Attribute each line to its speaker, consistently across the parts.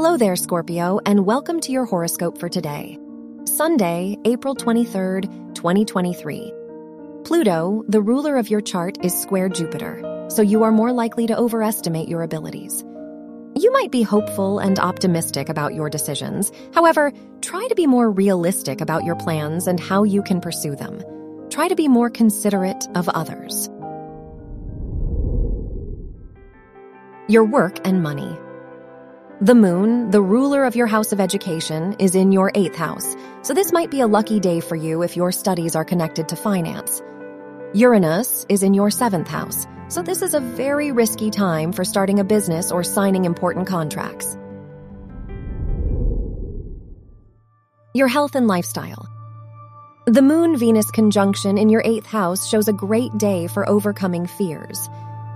Speaker 1: Hello there, Scorpio, and welcome to your horoscope for today. Sunday, April 23rd, 2023. Pluto, the ruler of your chart, is square Jupiter, so you are more likely to overestimate your abilities. You might be hopeful and optimistic about your decisions. However, try to be more realistic about your plans and how you can pursue them. Try to be more considerate of others. Your work and money. The moon, the ruler of your house of education, is in your eighth house, so this might be a lucky day for you if your studies are connected to finance. Uranus is in your seventh house, so this is a very risky time for starting a business or signing important contracts. Your health and lifestyle. The Moon Venus conjunction in your eighth house shows a great day for overcoming fears.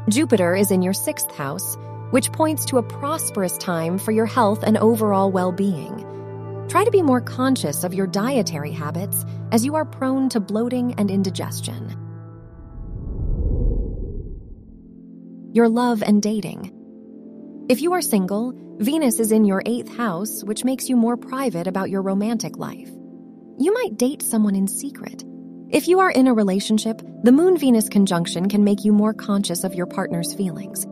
Speaker 1: Jupiter is in your sixth house, which points to a prosperous time for your health and overall well being. Try to be more conscious of your dietary habits as you are prone to bloating and indigestion. Your love and dating. If you are single, Venus is in your eighth house, which makes you more private about your romantic life. You might date someone in secret if you are in a relationship, the Moon Venus conjunction can make you more conscious of your partner's feelings.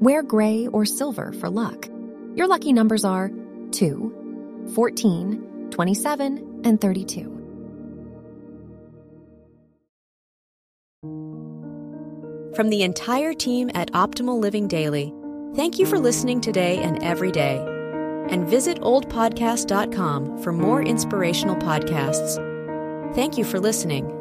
Speaker 1: Wear gray or silver for luck. Your lucky numbers are 2, 14, 27, and 32.
Speaker 2: From the entire team at Optimal Living Daily, thank you for listening today and every day and visit oldpodcast.com for more inspirational podcasts. Thank you for listening.